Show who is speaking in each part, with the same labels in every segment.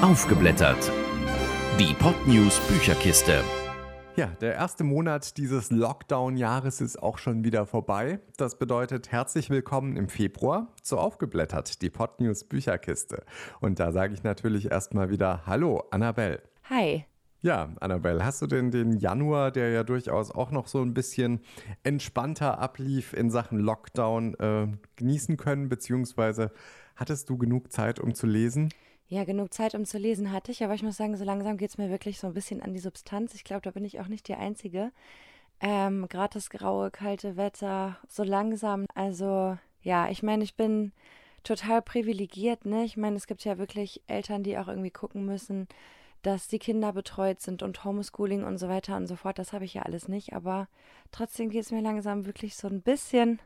Speaker 1: Aufgeblättert. Die Podnews Bücherkiste.
Speaker 2: Ja, der erste Monat dieses Lockdown-Jahres ist auch schon wieder vorbei. Das bedeutet herzlich willkommen im Februar zu Aufgeblättert, die Podnews Bücherkiste. Und da sage ich natürlich erstmal wieder Hallo, Annabelle.
Speaker 3: Hi.
Speaker 2: Ja, Annabelle, hast du denn den Januar, der ja durchaus auch noch so ein bisschen entspannter ablief in Sachen Lockdown, äh, genießen können? Beziehungsweise hattest du genug Zeit, um zu lesen?
Speaker 3: Ja, genug Zeit, um zu lesen hatte ich, aber ich muss sagen, so langsam geht es mir wirklich so ein bisschen an die Substanz. Ich glaube, da bin ich auch nicht die Einzige. Ähm, Gerade das graue, kalte Wetter, so langsam. Also, ja, ich meine, ich bin total privilegiert, ne? Ich meine, es gibt ja wirklich Eltern, die auch irgendwie gucken müssen, dass die Kinder betreut sind und Homeschooling und so weiter und so fort. Das habe ich ja alles nicht, aber trotzdem geht es mir langsam wirklich so ein bisschen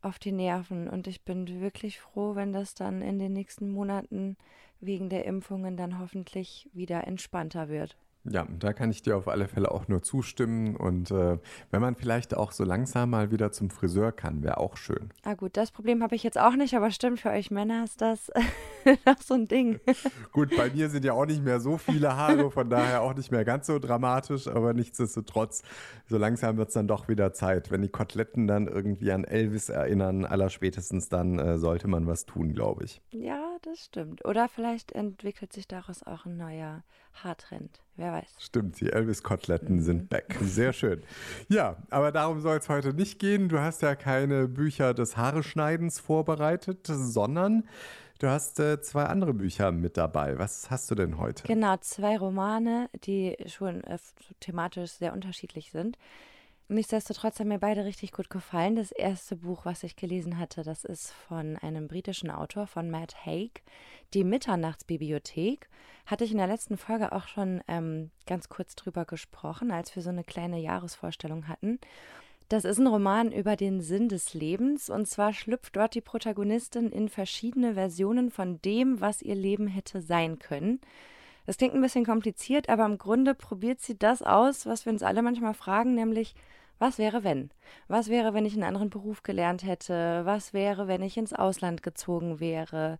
Speaker 3: auf die Nerven und ich bin wirklich froh, wenn das dann in den nächsten Monaten wegen der Impfungen dann hoffentlich wieder entspannter wird.
Speaker 2: Ja, da kann ich dir auf alle Fälle auch nur zustimmen. Und äh, wenn man vielleicht auch so langsam mal wieder zum Friseur kann, wäre auch schön.
Speaker 3: Ah gut, das Problem habe ich jetzt auch nicht, aber stimmt, für euch Männer ist das noch so ein Ding.
Speaker 2: gut, bei mir sind ja auch nicht mehr so viele Haare, von daher auch nicht mehr ganz so dramatisch, aber nichtsdestotrotz, so langsam wird es dann doch wieder Zeit. Wenn die Koteletten dann irgendwie an Elvis erinnern, allerspätestens dann äh, sollte man was tun, glaube ich.
Speaker 3: Ja, das stimmt. Oder vielleicht entwickelt sich daraus auch ein neuer Haartrend. Wer weiß.
Speaker 2: Stimmt, die Elvis-Koteletten mhm. sind back. Sehr schön. Ja, aber darum soll es heute nicht gehen. Du hast ja keine Bücher des Haareschneidens vorbereitet, sondern du hast äh, zwei andere Bücher mit dabei. Was hast du denn heute?
Speaker 3: Genau, zwei Romane, die schon äh, thematisch sehr unterschiedlich sind. Nichtsdestotrotz haben mir beide richtig gut gefallen. Das erste Buch, was ich gelesen hatte, das ist von einem britischen Autor, von Matt Haig, Die Mitternachtsbibliothek. Hatte ich in der letzten Folge auch schon ähm, ganz kurz drüber gesprochen, als wir so eine kleine Jahresvorstellung hatten. Das ist ein Roman über den Sinn des Lebens und zwar schlüpft dort die Protagonistin in verschiedene Versionen von dem, was ihr Leben hätte sein können. Das klingt ein bisschen kompliziert, aber im Grunde probiert sie das aus, was wir uns alle manchmal fragen, nämlich, was wäre wenn? Was wäre, wenn ich einen anderen Beruf gelernt hätte? Was wäre, wenn ich ins Ausland gezogen wäre?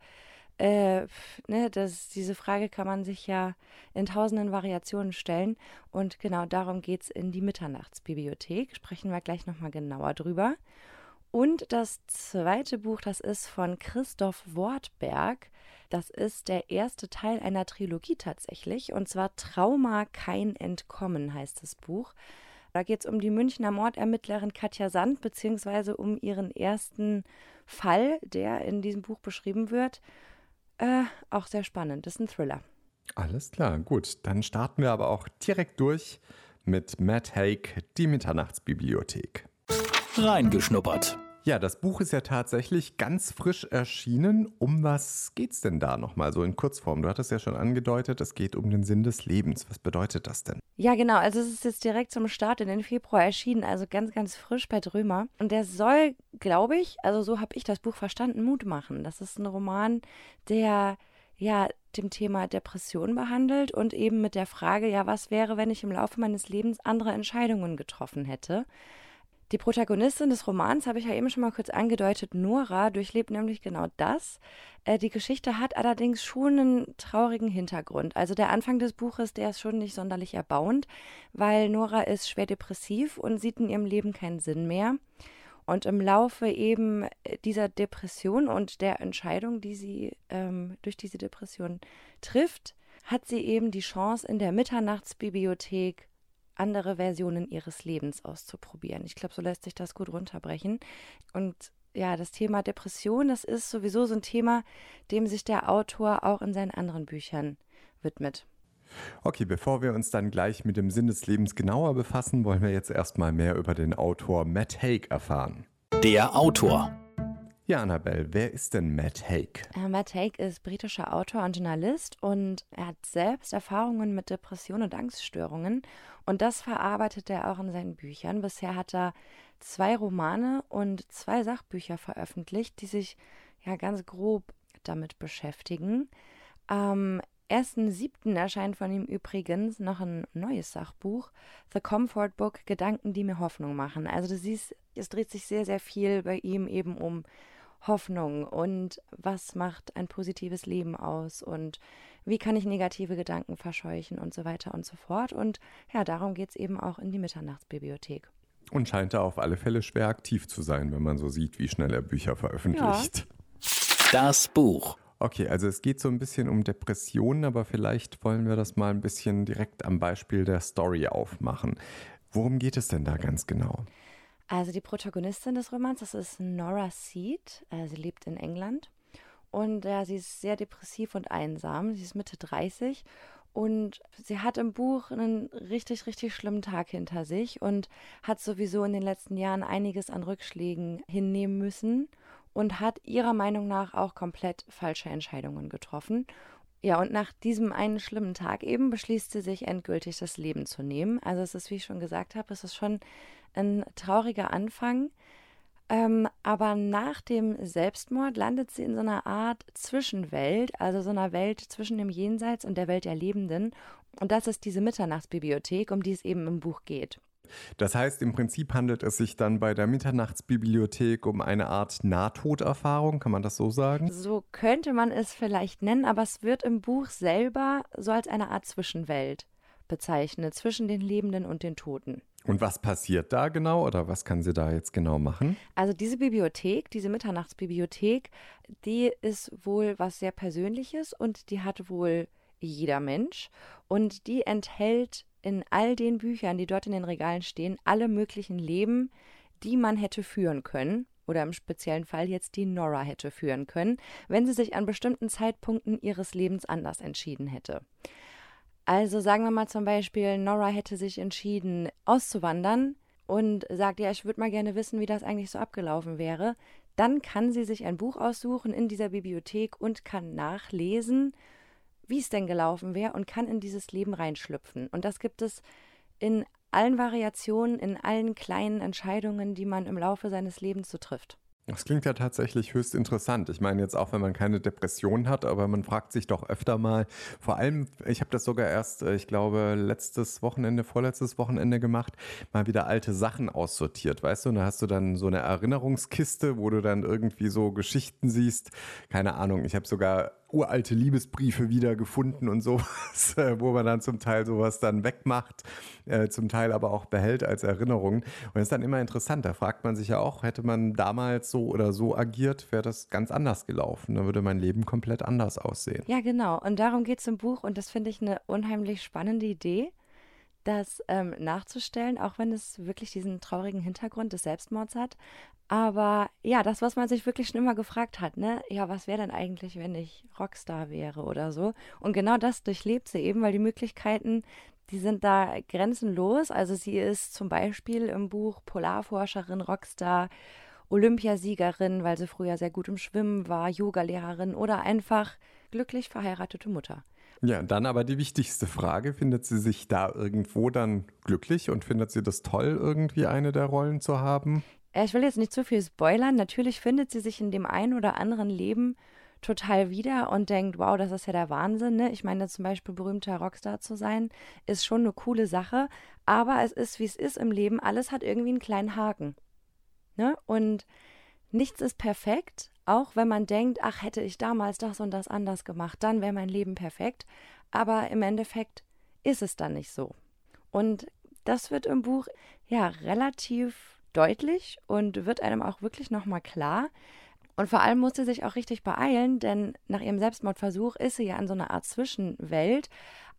Speaker 3: Äh, ne, das, diese Frage kann man sich ja in tausenden Variationen stellen. Und genau darum geht es in die Mitternachtsbibliothek. Sprechen wir gleich nochmal genauer drüber. Und das zweite Buch, das ist von Christoph Wortberg. Das ist der erste Teil einer Trilogie tatsächlich. Und zwar Trauma kein Entkommen heißt das Buch. Da geht es um die Münchner Mordermittlerin Katja Sand, beziehungsweise um ihren ersten Fall, der in diesem Buch beschrieben wird. Äh, auch sehr spannend. Das ist ein Thriller.
Speaker 2: Alles klar, gut. Dann starten wir aber auch direkt durch mit Matt Haig, die Mitternachtsbibliothek.
Speaker 1: Reingeschnuppert.
Speaker 2: Ja, das Buch ist ja tatsächlich ganz frisch erschienen. Um was geht's denn da nochmal so in Kurzform? Du hattest ja schon angedeutet, es geht um den Sinn des Lebens. Was bedeutet das denn?
Speaker 3: Ja, genau. Also es ist jetzt direkt zum Start in den Februar erschienen, also ganz, ganz frisch bei Drömer. Und der soll, glaube ich, also so habe ich das Buch verstanden, Mut machen. Das ist ein Roman, der ja dem Thema Depression behandelt und eben mit der Frage, ja, was wäre, wenn ich im Laufe meines Lebens andere Entscheidungen getroffen hätte? Die Protagonistin des Romans, habe ich ja eben schon mal kurz angedeutet, Nora, durchlebt nämlich genau das. Äh, die Geschichte hat allerdings schon einen traurigen Hintergrund. Also der Anfang des Buches, der ist schon nicht sonderlich erbauend, weil Nora ist schwer depressiv und sieht in ihrem Leben keinen Sinn mehr. Und im Laufe eben dieser Depression und der Entscheidung, die sie ähm, durch diese Depression trifft, hat sie eben die Chance, in der Mitternachtsbibliothek andere Versionen ihres Lebens auszuprobieren. Ich glaube, so lässt sich das gut runterbrechen. Und ja, das Thema Depression, das ist sowieso so ein Thema, dem sich der Autor auch in seinen anderen Büchern widmet.
Speaker 2: Okay, bevor wir uns dann gleich mit dem Sinn des Lebens genauer befassen, wollen wir jetzt erstmal mehr über den Autor Matt Haig erfahren.
Speaker 1: Der Autor.
Speaker 2: Ja, Annabelle, wer ist denn Matt Haig?
Speaker 3: Uh, Matt Haig ist britischer Autor und Journalist und er hat selbst Erfahrungen mit Depressionen und Angststörungen und das verarbeitet er auch in seinen Büchern. Bisher hat er zwei Romane und zwei Sachbücher veröffentlicht, die sich ja ganz grob damit beschäftigen. Am 1.7. erscheint von ihm übrigens noch ein neues Sachbuch, The Comfort Book, Gedanken, die mir Hoffnung machen. Also du siehst, es dreht sich sehr, sehr viel bei ihm eben um Hoffnung und was macht ein positives Leben aus und wie kann ich negative Gedanken verscheuchen und so weiter und so fort. Und ja, darum geht es eben auch in die Mitternachtsbibliothek.
Speaker 2: Und scheint da auf alle Fälle schwer aktiv zu sein, wenn man so sieht, wie schnell er Bücher veröffentlicht.
Speaker 1: Ja. Das Buch.
Speaker 2: Okay, also es geht so ein bisschen um Depressionen, aber vielleicht wollen wir das mal ein bisschen direkt am Beispiel der Story aufmachen. Worum geht es denn da ganz genau?
Speaker 3: Also die Protagonistin des Romans, das ist Nora Seed. Äh, sie lebt in England und ja, sie ist sehr depressiv und einsam. Sie ist Mitte 30 und sie hat im Buch einen richtig, richtig schlimmen Tag hinter sich und hat sowieso in den letzten Jahren einiges an Rückschlägen hinnehmen müssen und hat ihrer Meinung nach auch komplett falsche Entscheidungen getroffen. Ja, und nach diesem einen schlimmen Tag eben beschließt sie sich endgültig das Leben zu nehmen. Also es ist, wie ich schon gesagt habe, es ist schon ein trauriger Anfang. Ähm, aber nach dem Selbstmord landet sie in so einer Art Zwischenwelt, also so einer Welt zwischen dem Jenseits und der Welt der Lebenden. Und das ist diese Mitternachtsbibliothek, um die es eben im Buch geht.
Speaker 2: Das heißt, im Prinzip handelt es sich dann bei der Mitternachtsbibliothek um eine Art Nahtoderfahrung, kann man das so sagen?
Speaker 3: So könnte man es vielleicht nennen, aber es wird im Buch selber so als eine Art Zwischenwelt bezeichnet, zwischen den Lebenden und den Toten.
Speaker 2: Und was passiert da genau oder was kann sie da jetzt genau machen?
Speaker 3: Also diese Bibliothek, diese Mitternachtsbibliothek, die ist wohl was sehr Persönliches und die hat wohl jeder Mensch und die enthält in all den Büchern, die dort in den Regalen stehen, alle möglichen Leben, die man hätte führen können oder im speziellen Fall jetzt die Nora hätte führen können, wenn sie sich an bestimmten Zeitpunkten ihres Lebens anders entschieden hätte. Also sagen wir mal zum Beispiel, Nora hätte sich entschieden, auszuwandern und sagt, ja, ich würde mal gerne wissen, wie das eigentlich so abgelaufen wäre. Dann kann sie sich ein Buch aussuchen in dieser Bibliothek und kann nachlesen, wie es denn gelaufen wäre und kann in dieses Leben reinschlüpfen. Und das gibt es in allen Variationen, in allen kleinen Entscheidungen, die man im Laufe seines Lebens so trifft.
Speaker 2: Das klingt ja tatsächlich höchst interessant. Ich meine jetzt auch, wenn man keine Depression hat, aber man fragt sich doch öfter mal, vor allem, ich habe das sogar erst, äh, ich glaube, letztes Wochenende, vorletztes Wochenende gemacht, mal wieder alte Sachen aussortiert, weißt du? Und da hast du dann so eine Erinnerungskiste, wo du dann irgendwie so Geschichten siehst. Keine Ahnung, ich habe sogar uralte Liebesbriefe wiedergefunden und sowas, äh, wo man dann zum Teil sowas dann wegmacht, äh, zum Teil aber auch behält als Erinnerung. Und das ist dann immer interessant. Da fragt man sich ja auch, hätte man damals so oder so agiert, wäre das ganz anders gelaufen. Da würde mein Leben komplett anders aussehen.
Speaker 3: Ja, genau. Und darum geht es im Buch. Und das finde ich eine unheimlich spannende Idee das ähm, nachzustellen, auch wenn es wirklich diesen traurigen Hintergrund des Selbstmords hat. Aber ja, das, was man sich wirklich schon immer gefragt hat, ne? Ja, was wäre denn eigentlich, wenn ich Rockstar wäre oder so? Und genau das durchlebt sie eben, weil die Möglichkeiten, die sind da grenzenlos. Also sie ist zum Beispiel im Buch Polarforscherin, Rockstar, Olympiasiegerin, weil sie früher sehr gut im Schwimmen war, Yogalehrerin oder einfach glücklich verheiratete Mutter.
Speaker 2: Ja, dann aber die wichtigste Frage, findet sie sich da irgendwo dann glücklich und findet sie das toll, irgendwie eine der Rollen zu haben?
Speaker 3: Ich will jetzt nicht zu viel spoilern. Natürlich findet sie sich in dem einen oder anderen Leben total wieder und denkt, wow, das ist ja der Wahnsinn. Ne? Ich meine, zum Beispiel berühmter Rockstar zu sein, ist schon eine coole Sache. Aber es ist, wie es ist im Leben. Alles hat irgendwie einen kleinen Haken. Ne? Und nichts ist perfekt. Auch wenn man denkt, ach, hätte ich damals das und das anders gemacht, dann wäre mein Leben perfekt. Aber im Endeffekt ist es dann nicht so. Und das wird im Buch ja relativ deutlich und wird einem auch wirklich nochmal klar. Und vor allem muss sie sich auch richtig beeilen, denn nach ihrem Selbstmordversuch ist sie ja in so einer Art Zwischenwelt,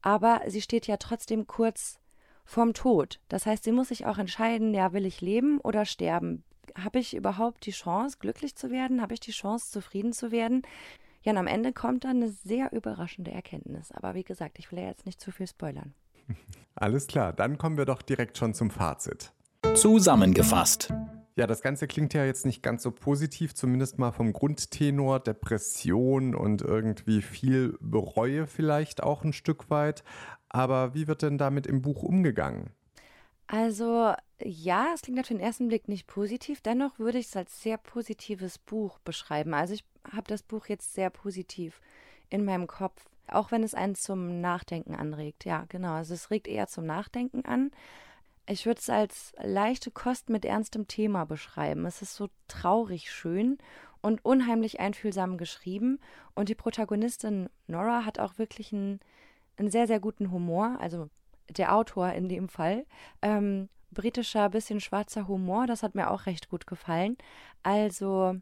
Speaker 3: aber sie steht ja trotzdem kurz vorm Tod. Das heißt, sie muss sich auch entscheiden, ja, will ich leben oder sterben? Habe ich überhaupt die Chance, glücklich zu werden? Habe ich die Chance, zufrieden zu werden? Ja, und am Ende kommt dann eine sehr überraschende Erkenntnis. Aber wie gesagt, ich will ja jetzt nicht zu viel spoilern.
Speaker 2: Alles klar, dann kommen wir doch direkt schon zum Fazit.
Speaker 1: Zusammengefasst.
Speaker 2: Ja, das Ganze klingt ja jetzt nicht ganz so positiv, zumindest mal vom Grundtenor, Depression und irgendwie viel Bereue vielleicht auch ein Stück weit. Aber wie wird denn damit im Buch umgegangen?
Speaker 3: Also ja, es klingt auf den ersten Blick nicht positiv, dennoch würde ich es als sehr positives Buch beschreiben. Also ich habe das Buch jetzt sehr positiv in meinem Kopf, auch wenn es einen zum Nachdenken anregt. Ja, genau, also es regt eher zum Nachdenken an. Ich würde es als leichte Kost mit ernstem Thema beschreiben. Es ist so traurig schön und unheimlich einfühlsam geschrieben. Und die Protagonistin Nora hat auch wirklich einen, einen sehr, sehr guten Humor, also der Autor in dem Fall. Ähm, britischer, bisschen schwarzer Humor, das hat mir auch recht gut gefallen. Also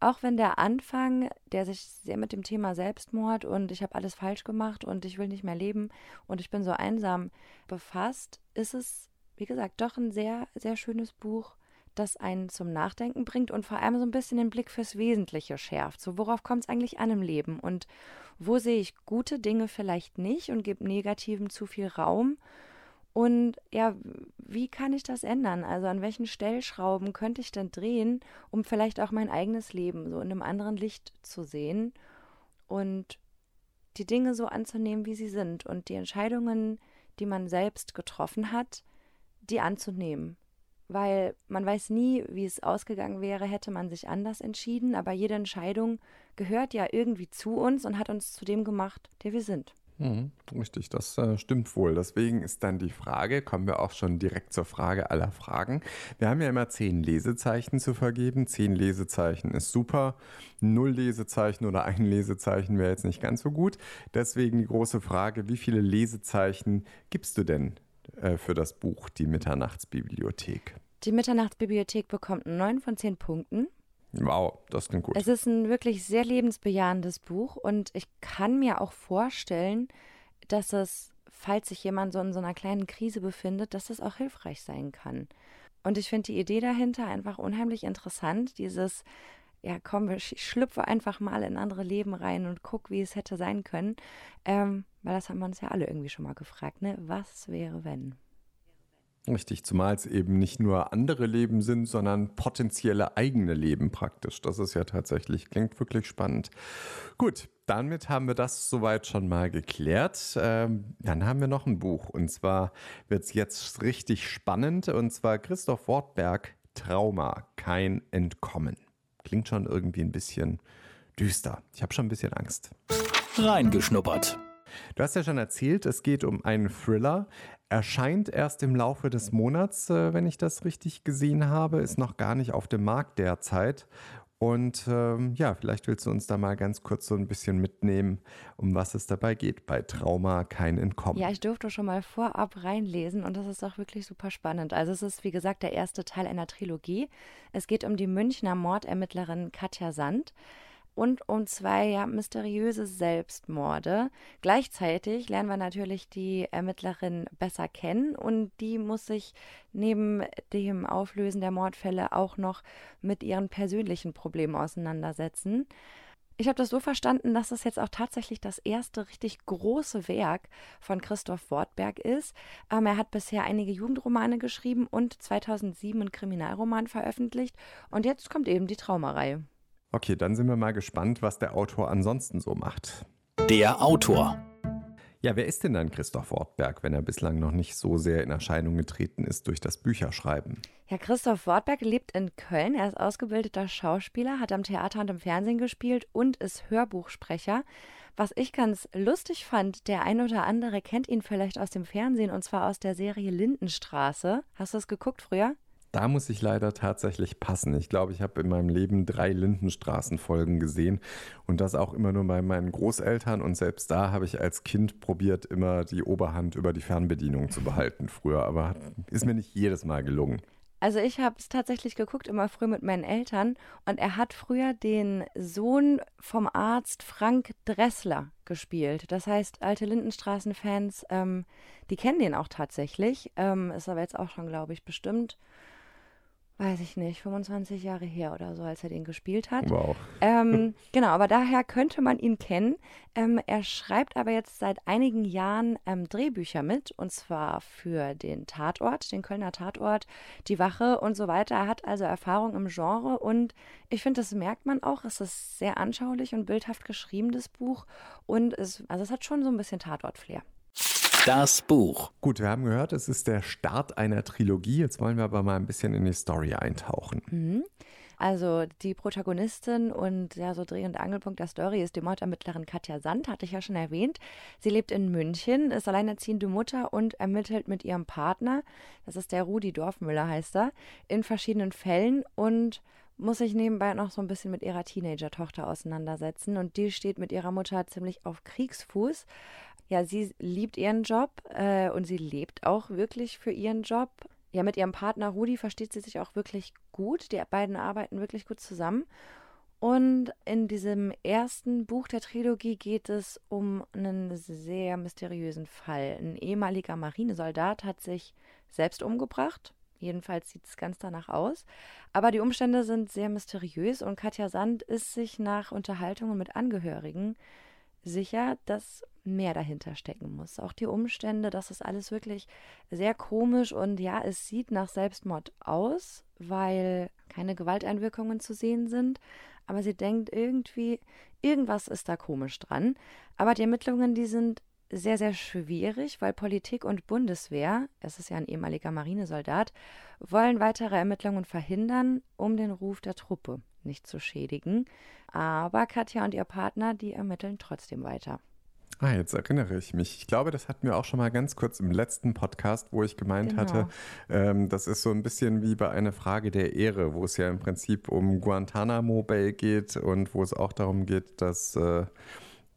Speaker 3: auch wenn der Anfang, der sich sehr mit dem Thema Selbstmord und ich habe alles falsch gemacht und ich will nicht mehr leben und ich bin so einsam befasst, ist es, wie gesagt, doch ein sehr, sehr schönes Buch, das einen zum Nachdenken bringt und vor allem so ein bisschen den Blick fürs Wesentliche schärft. So, worauf kommt es eigentlich an im Leben und wo sehe ich gute Dinge vielleicht nicht und gebe Negativen zu viel Raum und ja, wie kann ich das ändern? Also an welchen Stellschrauben könnte ich denn drehen, um vielleicht auch mein eigenes Leben so in einem anderen Licht zu sehen und die Dinge so anzunehmen, wie sie sind und die Entscheidungen, die man selbst getroffen hat, die anzunehmen. Weil man weiß nie, wie es ausgegangen wäre, hätte man sich anders entschieden, aber jede Entscheidung gehört ja irgendwie zu uns und hat uns zu dem gemacht, der wir sind.
Speaker 2: Mhm, richtig, das äh, stimmt wohl. Deswegen ist dann die Frage, kommen wir auch schon direkt zur Frage aller Fragen. Wir haben ja immer zehn Lesezeichen zu vergeben. Zehn Lesezeichen ist super. Null Lesezeichen oder ein Lesezeichen wäre jetzt nicht ganz so gut. Deswegen die große Frage, wie viele Lesezeichen gibst du denn äh, für das Buch Die Mitternachtsbibliothek?
Speaker 3: Die Mitternachtsbibliothek bekommt neun von zehn Punkten.
Speaker 2: Wow, das klingt gut.
Speaker 3: Es ist ein wirklich sehr lebensbejahendes Buch und ich kann mir auch vorstellen, dass es, falls sich jemand so in so einer kleinen Krise befindet, dass es auch hilfreich sein kann. Und ich finde die Idee dahinter einfach unheimlich interessant, dieses ja, komm, ich schlüpfe einfach mal in andere Leben rein und guck, wie es hätte sein können. Ähm, weil das haben wir uns ja alle irgendwie schon mal gefragt, ne? Was wäre, wenn?
Speaker 2: Richtig, zumal es eben nicht nur andere Leben sind, sondern potenzielle eigene Leben praktisch. Das ist ja tatsächlich, klingt wirklich spannend. Gut, damit haben wir das soweit schon mal geklärt. Ähm, dann haben wir noch ein Buch und zwar wird es jetzt richtig spannend und zwar Christoph Wortberg, Trauma, kein Entkommen. Klingt schon irgendwie ein bisschen düster. Ich habe schon ein bisschen Angst.
Speaker 1: Reingeschnuppert.
Speaker 2: Du hast ja schon erzählt, es geht um einen Thriller. Erscheint erst im Laufe des Monats, äh, wenn ich das richtig gesehen habe, ist noch gar nicht auf dem Markt derzeit. Und ähm, ja, vielleicht willst du uns da mal ganz kurz so ein bisschen mitnehmen, um was es dabei geht bei Trauma kein Entkommen.
Speaker 3: Ja, ich durfte schon mal vorab reinlesen und das ist auch wirklich super spannend. Also es ist, wie gesagt, der erste Teil einer Trilogie. Es geht um die Münchner Mordermittlerin Katja Sand und um zwei ja, mysteriöse Selbstmorde. Gleichzeitig lernen wir natürlich die Ermittlerin besser kennen und die muss sich neben dem Auflösen der Mordfälle auch noch mit ihren persönlichen Problemen auseinandersetzen. Ich habe das so verstanden, dass es jetzt auch tatsächlich das erste richtig große Werk von Christoph Wortberg ist. Ähm, er hat bisher einige Jugendromane geschrieben und 2007 einen Kriminalroman veröffentlicht. Und jetzt kommt eben die Traumareihe.
Speaker 2: Okay, dann sind wir mal gespannt, was der Autor ansonsten so macht.
Speaker 1: Der Autor.
Speaker 2: Ja, wer ist denn dann Christoph Wortberg, wenn er bislang noch nicht so sehr in Erscheinung getreten ist durch das Bücherschreiben?
Speaker 3: Ja, Christoph Wortberg lebt in Köln. Er ist ausgebildeter Schauspieler, hat am Theater und im Fernsehen gespielt und ist Hörbuchsprecher. Was ich ganz lustig fand, der ein oder andere kennt ihn vielleicht aus dem Fernsehen und zwar aus der Serie Lindenstraße. Hast du das geguckt früher?
Speaker 2: Da muss ich leider tatsächlich passen. Ich glaube, ich habe in meinem Leben drei Lindenstraßenfolgen gesehen und das auch immer nur bei meinen Großeltern. Und selbst da habe ich als Kind probiert, immer die Oberhand über die Fernbedienung zu behalten früher. Aber ist mir nicht jedes Mal gelungen.
Speaker 3: Also ich habe es tatsächlich geguckt, immer früh mit meinen Eltern. Und er hat früher den Sohn vom Arzt Frank Dressler gespielt. Das heißt, alte Lindenstraßen-Fans, ähm, die kennen den auch tatsächlich. Ähm, ist aber jetzt auch schon, glaube ich, bestimmt weiß ich nicht, 25 Jahre her oder so, als er den gespielt hat.
Speaker 2: Wow.
Speaker 3: Ähm, genau, aber daher könnte man ihn kennen. Ähm, er schreibt aber jetzt seit einigen Jahren ähm, Drehbücher mit, und zwar für den Tatort, den Kölner Tatort, die Wache und so weiter. Er hat also Erfahrung im Genre und ich finde, das merkt man auch. Es ist sehr anschaulich und bildhaft geschrieben, das Buch. Und es, also es hat schon so ein bisschen Tatort-Flair.
Speaker 1: Das Buch.
Speaker 2: Gut, wir haben gehört, es ist der Start einer Trilogie. Jetzt wollen wir aber mal ein bisschen in die Story eintauchen.
Speaker 3: Mhm. Also die Protagonistin und ja, so Dreh- und Angelpunkt der Story ist die Mordermittlerin Katja Sand, hatte ich ja schon erwähnt. Sie lebt in München, ist alleinerziehende Mutter und ermittelt mit ihrem Partner, das ist der Rudi Dorfmüller heißt er, in verschiedenen Fällen und muss sich nebenbei noch so ein bisschen mit ihrer Teenager-Tochter auseinandersetzen und die steht mit ihrer Mutter ziemlich auf Kriegsfuß. Ja, sie liebt ihren Job äh, und sie lebt auch wirklich für ihren Job. Ja, mit ihrem Partner Rudi versteht sie sich auch wirklich gut. Die beiden arbeiten wirklich gut zusammen. Und in diesem ersten Buch der Trilogie geht es um einen sehr mysteriösen Fall. Ein ehemaliger Marinesoldat hat sich selbst umgebracht. Jedenfalls sieht es ganz danach aus. Aber die Umstände sind sehr mysteriös und Katja Sand ist sich nach Unterhaltungen mit Angehörigen sicher, dass mehr dahinter stecken muss. Auch die Umstände, das ist alles wirklich sehr komisch und ja, es sieht nach Selbstmord aus, weil keine Gewalteinwirkungen zu sehen sind. Aber sie denkt irgendwie, irgendwas ist da komisch dran. Aber die Ermittlungen, die sind sehr, sehr schwierig, weil Politik und Bundeswehr, es ist ja ein ehemaliger Marinesoldat, wollen weitere Ermittlungen verhindern, um den Ruf der Truppe nicht zu schädigen. Aber Katja und ihr Partner, die ermitteln trotzdem weiter.
Speaker 2: Ah, jetzt erinnere ich mich. Ich glaube, das hatten wir auch schon mal ganz kurz im letzten Podcast, wo ich gemeint genau. hatte, ähm, das ist so ein bisschen wie bei einer Frage der Ehre, wo es ja im Prinzip um Guantanamo Bay geht und wo es auch darum geht, dass äh,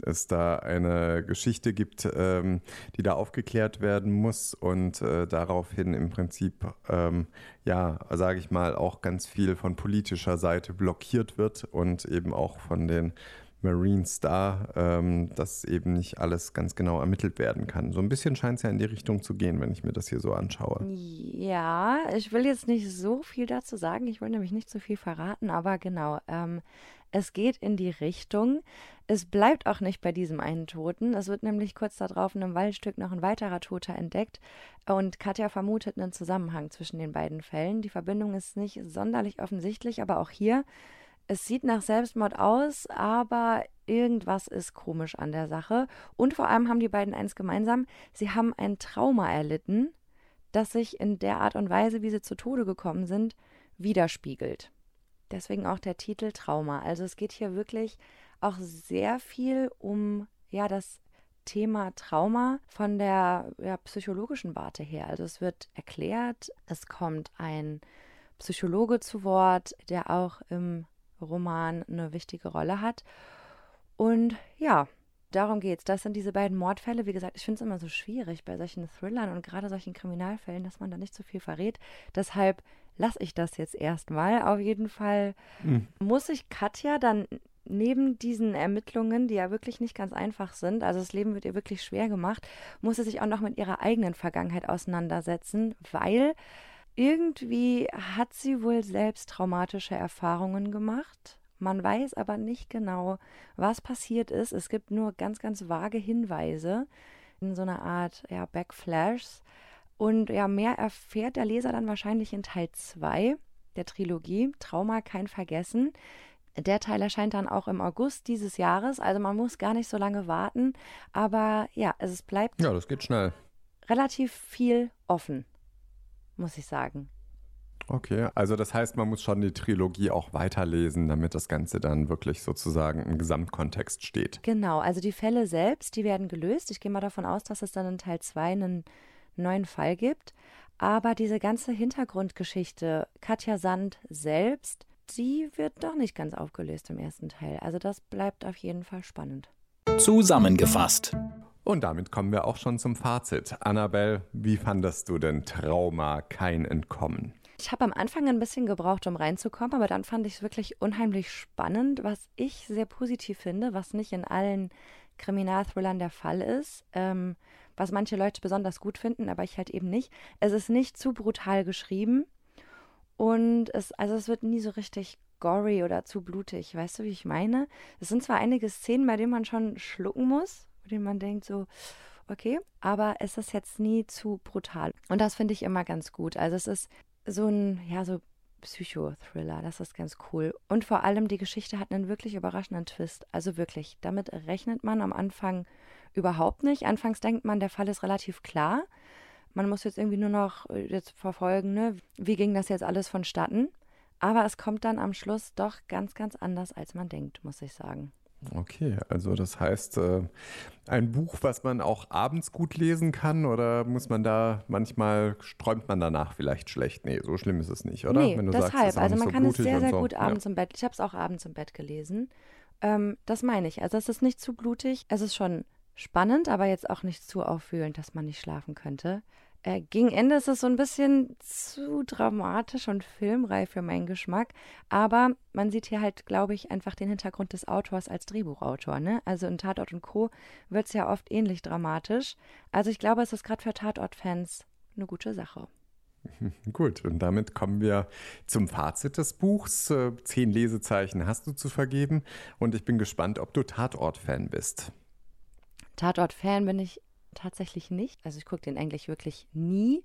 Speaker 2: es da eine Geschichte gibt, ähm, die da aufgeklärt werden muss und äh, daraufhin im Prinzip, ähm, ja, sage ich mal, auch ganz viel von politischer Seite blockiert wird und eben auch von den Marines da, ähm, dass eben nicht alles ganz genau ermittelt werden kann. So ein bisschen scheint es ja in die Richtung zu gehen, wenn ich mir das hier so anschaue.
Speaker 3: Ja, ich will jetzt nicht so viel dazu sagen. Ich will nämlich nicht so viel verraten, aber genau. Ähm, es geht in die Richtung. Es bleibt auch nicht bei diesem einen Toten. Es wird nämlich kurz darauf in einem Waldstück noch ein weiterer Toter entdeckt. Und Katja vermutet einen Zusammenhang zwischen den beiden Fällen. Die Verbindung ist nicht sonderlich offensichtlich, aber auch hier, es sieht nach Selbstmord aus, aber irgendwas ist komisch an der Sache. Und vor allem haben die beiden eins gemeinsam. Sie haben ein Trauma erlitten, das sich in der Art und Weise, wie sie zu Tode gekommen sind, widerspiegelt. Deswegen auch der Titel Trauma. Also es geht hier wirklich auch sehr viel um ja das Thema Trauma von der ja, psychologischen Warte her. Also es wird erklärt, es kommt ein Psychologe zu Wort, der auch im Roman eine wichtige Rolle hat. Und ja, darum geht's. Das sind diese beiden Mordfälle. Wie gesagt, ich finde es immer so schwierig bei solchen Thrillern und gerade solchen Kriminalfällen, dass man da nicht so viel verrät. Deshalb lasse ich das jetzt erstmal. Auf jeden Fall mhm. muss ich Katja dann neben diesen Ermittlungen, die ja wirklich nicht ganz einfach sind, also das Leben wird ihr wirklich schwer gemacht, muss sie sich auch noch mit ihrer eigenen Vergangenheit auseinandersetzen, weil irgendwie hat sie wohl selbst traumatische Erfahrungen gemacht man weiß aber nicht genau, was passiert ist. Es gibt nur ganz, ganz vage Hinweise in so einer Art ja, Backflashs. Und ja, mehr erfährt der Leser dann wahrscheinlich in Teil 2 der Trilogie. Trauma kein Vergessen. Der Teil erscheint dann auch im August dieses Jahres. Also man muss gar nicht so lange warten. Aber ja, es bleibt.
Speaker 2: Ja, das geht schnell.
Speaker 3: Relativ viel offen, muss ich sagen.
Speaker 2: Okay, also das heißt, man muss schon die Trilogie auch weiterlesen, damit das Ganze dann wirklich sozusagen im Gesamtkontext steht.
Speaker 3: Genau, also die Fälle selbst, die werden gelöst. Ich gehe mal davon aus, dass es dann in Teil 2 einen neuen Fall gibt. Aber diese ganze Hintergrundgeschichte, Katja Sand selbst, die wird doch nicht ganz aufgelöst im ersten Teil. Also das bleibt auf jeden Fall spannend.
Speaker 1: Zusammengefasst.
Speaker 2: Und damit kommen wir auch schon zum Fazit. Annabelle, wie fandest du denn Trauma kein Entkommen?
Speaker 3: Ich habe am Anfang ein bisschen gebraucht, um reinzukommen, aber dann fand ich es wirklich unheimlich spannend, was ich sehr positiv finde, was nicht in allen Kriminalthrillern der Fall ist, ähm, was manche Leute besonders gut finden, aber ich halt eben nicht. Es ist nicht zu brutal geschrieben und es, also es wird nie so richtig gory oder zu blutig. Weißt du, wie ich meine? Es sind zwar einige Szenen, bei denen man schon schlucken muss, bei denen man denkt so, okay, aber es ist jetzt nie zu brutal. Und das finde ich immer ganz gut. Also es ist so ein, ja, so Psychothriller. Das ist ganz cool. Und vor allem, die Geschichte hat einen wirklich überraschenden Twist. Also wirklich, damit rechnet man am Anfang überhaupt nicht. Anfangs denkt man, der Fall ist relativ klar. Man muss jetzt irgendwie nur noch äh, jetzt verfolgen, ne? wie ging das jetzt alles vonstatten. Aber es kommt dann am Schluss doch ganz, ganz anders, als man denkt, muss ich sagen.
Speaker 2: Okay, also das heißt, äh, ein Buch, was man auch abends gut lesen kann oder muss man da manchmal, träumt man danach vielleicht schlecht? Nee, so schlimm ist es nicht, oder?
Speaker 3: Nee,
Speaker 2: Wenn du
Speaker 3: deshalb.
Speaker 2: sagst,
Speaker 3: also man
Speaker 2: so
Speaker 3: kann es sehr, sehr
Speaker 2: so.
Speaker 3: gut
Speaker 2: Ja.
Speaker 3: abends im Bett. Ich habe es auch abends im Bett gelesen. Ähm, das meine ich. Also es ist nicht zu blutig. Es ist schon spannend, aber jetzt auch nicht zu aufwühlend, dass man nicht schlafen könnte. Äh, gegen Ende ist es so ein bisschen zu dramatisch und filmreif für meinen Geschmack. Aber man sieht hier halt, glaube ich, einfach den Hintergrund des Autors als Drehbuchautor. Ne? Also in Tatort und Co. wird es ja oft ähnlich dramatisch. Also ich glaube, es ist gerade für Tatort-Fans eine gute Sache.
Speaker 2: Gut, und damit kommen wir zum Fazit des Buchs. Äh, Zehn Lesezeichen hast du zu vergeben und ich bin gespannt, ob du Tatort-Fan bist.
Speaker 3: Tatort-Fan bin ich tatsächlich nicht. Also ich gucke den eigentlich wirklich nie.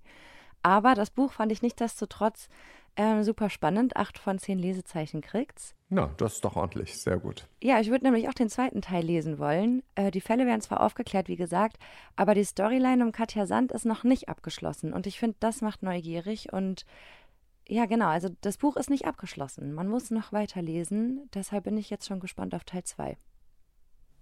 Speaker 3: Aber das Buch fand ich nichtsdestotrotz ähm, super spannend. Acht von zehn Lesezeichen kriegt's.
Speaker 2: Na, das ist doch ordentlich, sehr gut.
Speaker 3: Ja, ich würde nämlich auch den zweiten Teil lesen wollen. Äh, die Fälle werden zwar aufgeklärt, wie gesagt, aber die Storyline um Katja Sand ist noch nicht abgeschlossen. Und ich finde, das macht neugierig. Und ja, genau, also das Buch ist nicht abgeschlossen. Man muss noch weiterlesen. Deshalb bin ich jetzt schon gespannt auf Teil 2.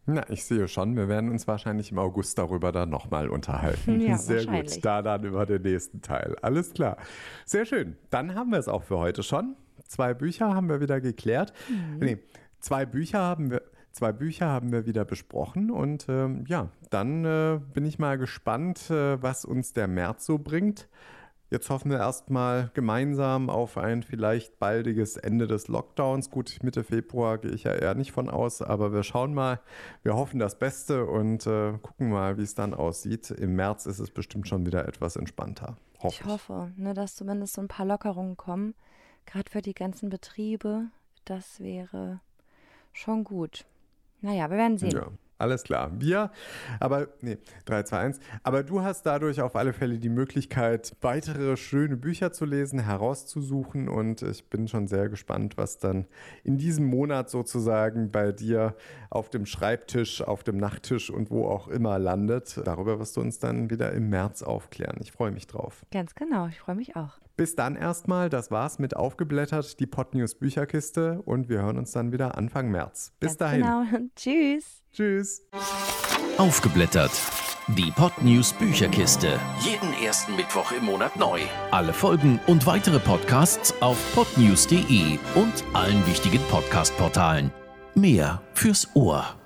Speaker 2: Na, ich sehe schon, wir werden uns wahrscheinlich im August darüber dann nochmal unterhalten.
Speaker 3: Ja,
Speaker 2: Sehr gut, da dann über den nächsten Teil. Alles klar. Sehr schön. Dann haben wir es auch für heute schon. Zwei Bücher haben wir wieder geklärt. Nee, zwei Bücher haben wir. Zwei Bücher haben wir wieder besprochen und ähm, ja, dann äh, bin ich mal gespannt, äh, was uns der März so bringt. Jetzt hoffen wir erstmal gemeinsam auf ein vielleicht baldiges Ende des Lockdowns. Gut, Mitte Februar gehe ich ja eher nicht von aus, aber wir schauen mal. Wir hoffen das Beste und äh, gucken mal, wie es dann aussieht. Im März ist es bestimmt schon wieder etwas entspannter. Hoffe
Speaker 3: Ich hoffe, ne, dass zumindest so ein paar Lockerungen kommen. Gerade für die ganzen Betriebe. Das wäre schon gut. Naja, wir werden sehen.
Speaker 2: Ja, alles klar. Wir, aber, nee, 3, 2, 1. Aber du hast dadurch auf alle Fälle die Möglichkeit, weitere schöne Bücher zu lesen, herauszusuchen. Und ich bin schon sehr gespannt, was dann in diesem Monat sozusagen bei dir auf dem Schreibtisch, auf dem Nachttisch und wo auch immer landet. Darüber wirst du uns dann wieder im März aufklären. Ich freue mich drauf.
Speaker 3: Ganz genau, ich freue mich auch.
Speaker 2: Bis dann erstmal, das war's mit Aufgeblättert, die Podnews Bücherkiste und wir hören uns dann wieder Anfang März. Bis
Speaker 3: Ganz
Speaker 2: dahin.
Speaker 3: Genau. Tschüss.
Speaker 2: Tschüss.
Speaker 1: Aufgeblättert.
Speaker 4: Die Podnews Bücherkiste.
Speaker 5: Jeden ersten Mittwoch im Monat neu.
Speaker 4: Alle Folgen und weitere Podcasts auf podnews.de und allen wichtigen Podcast-Portalen. Mehr fürs Ohr.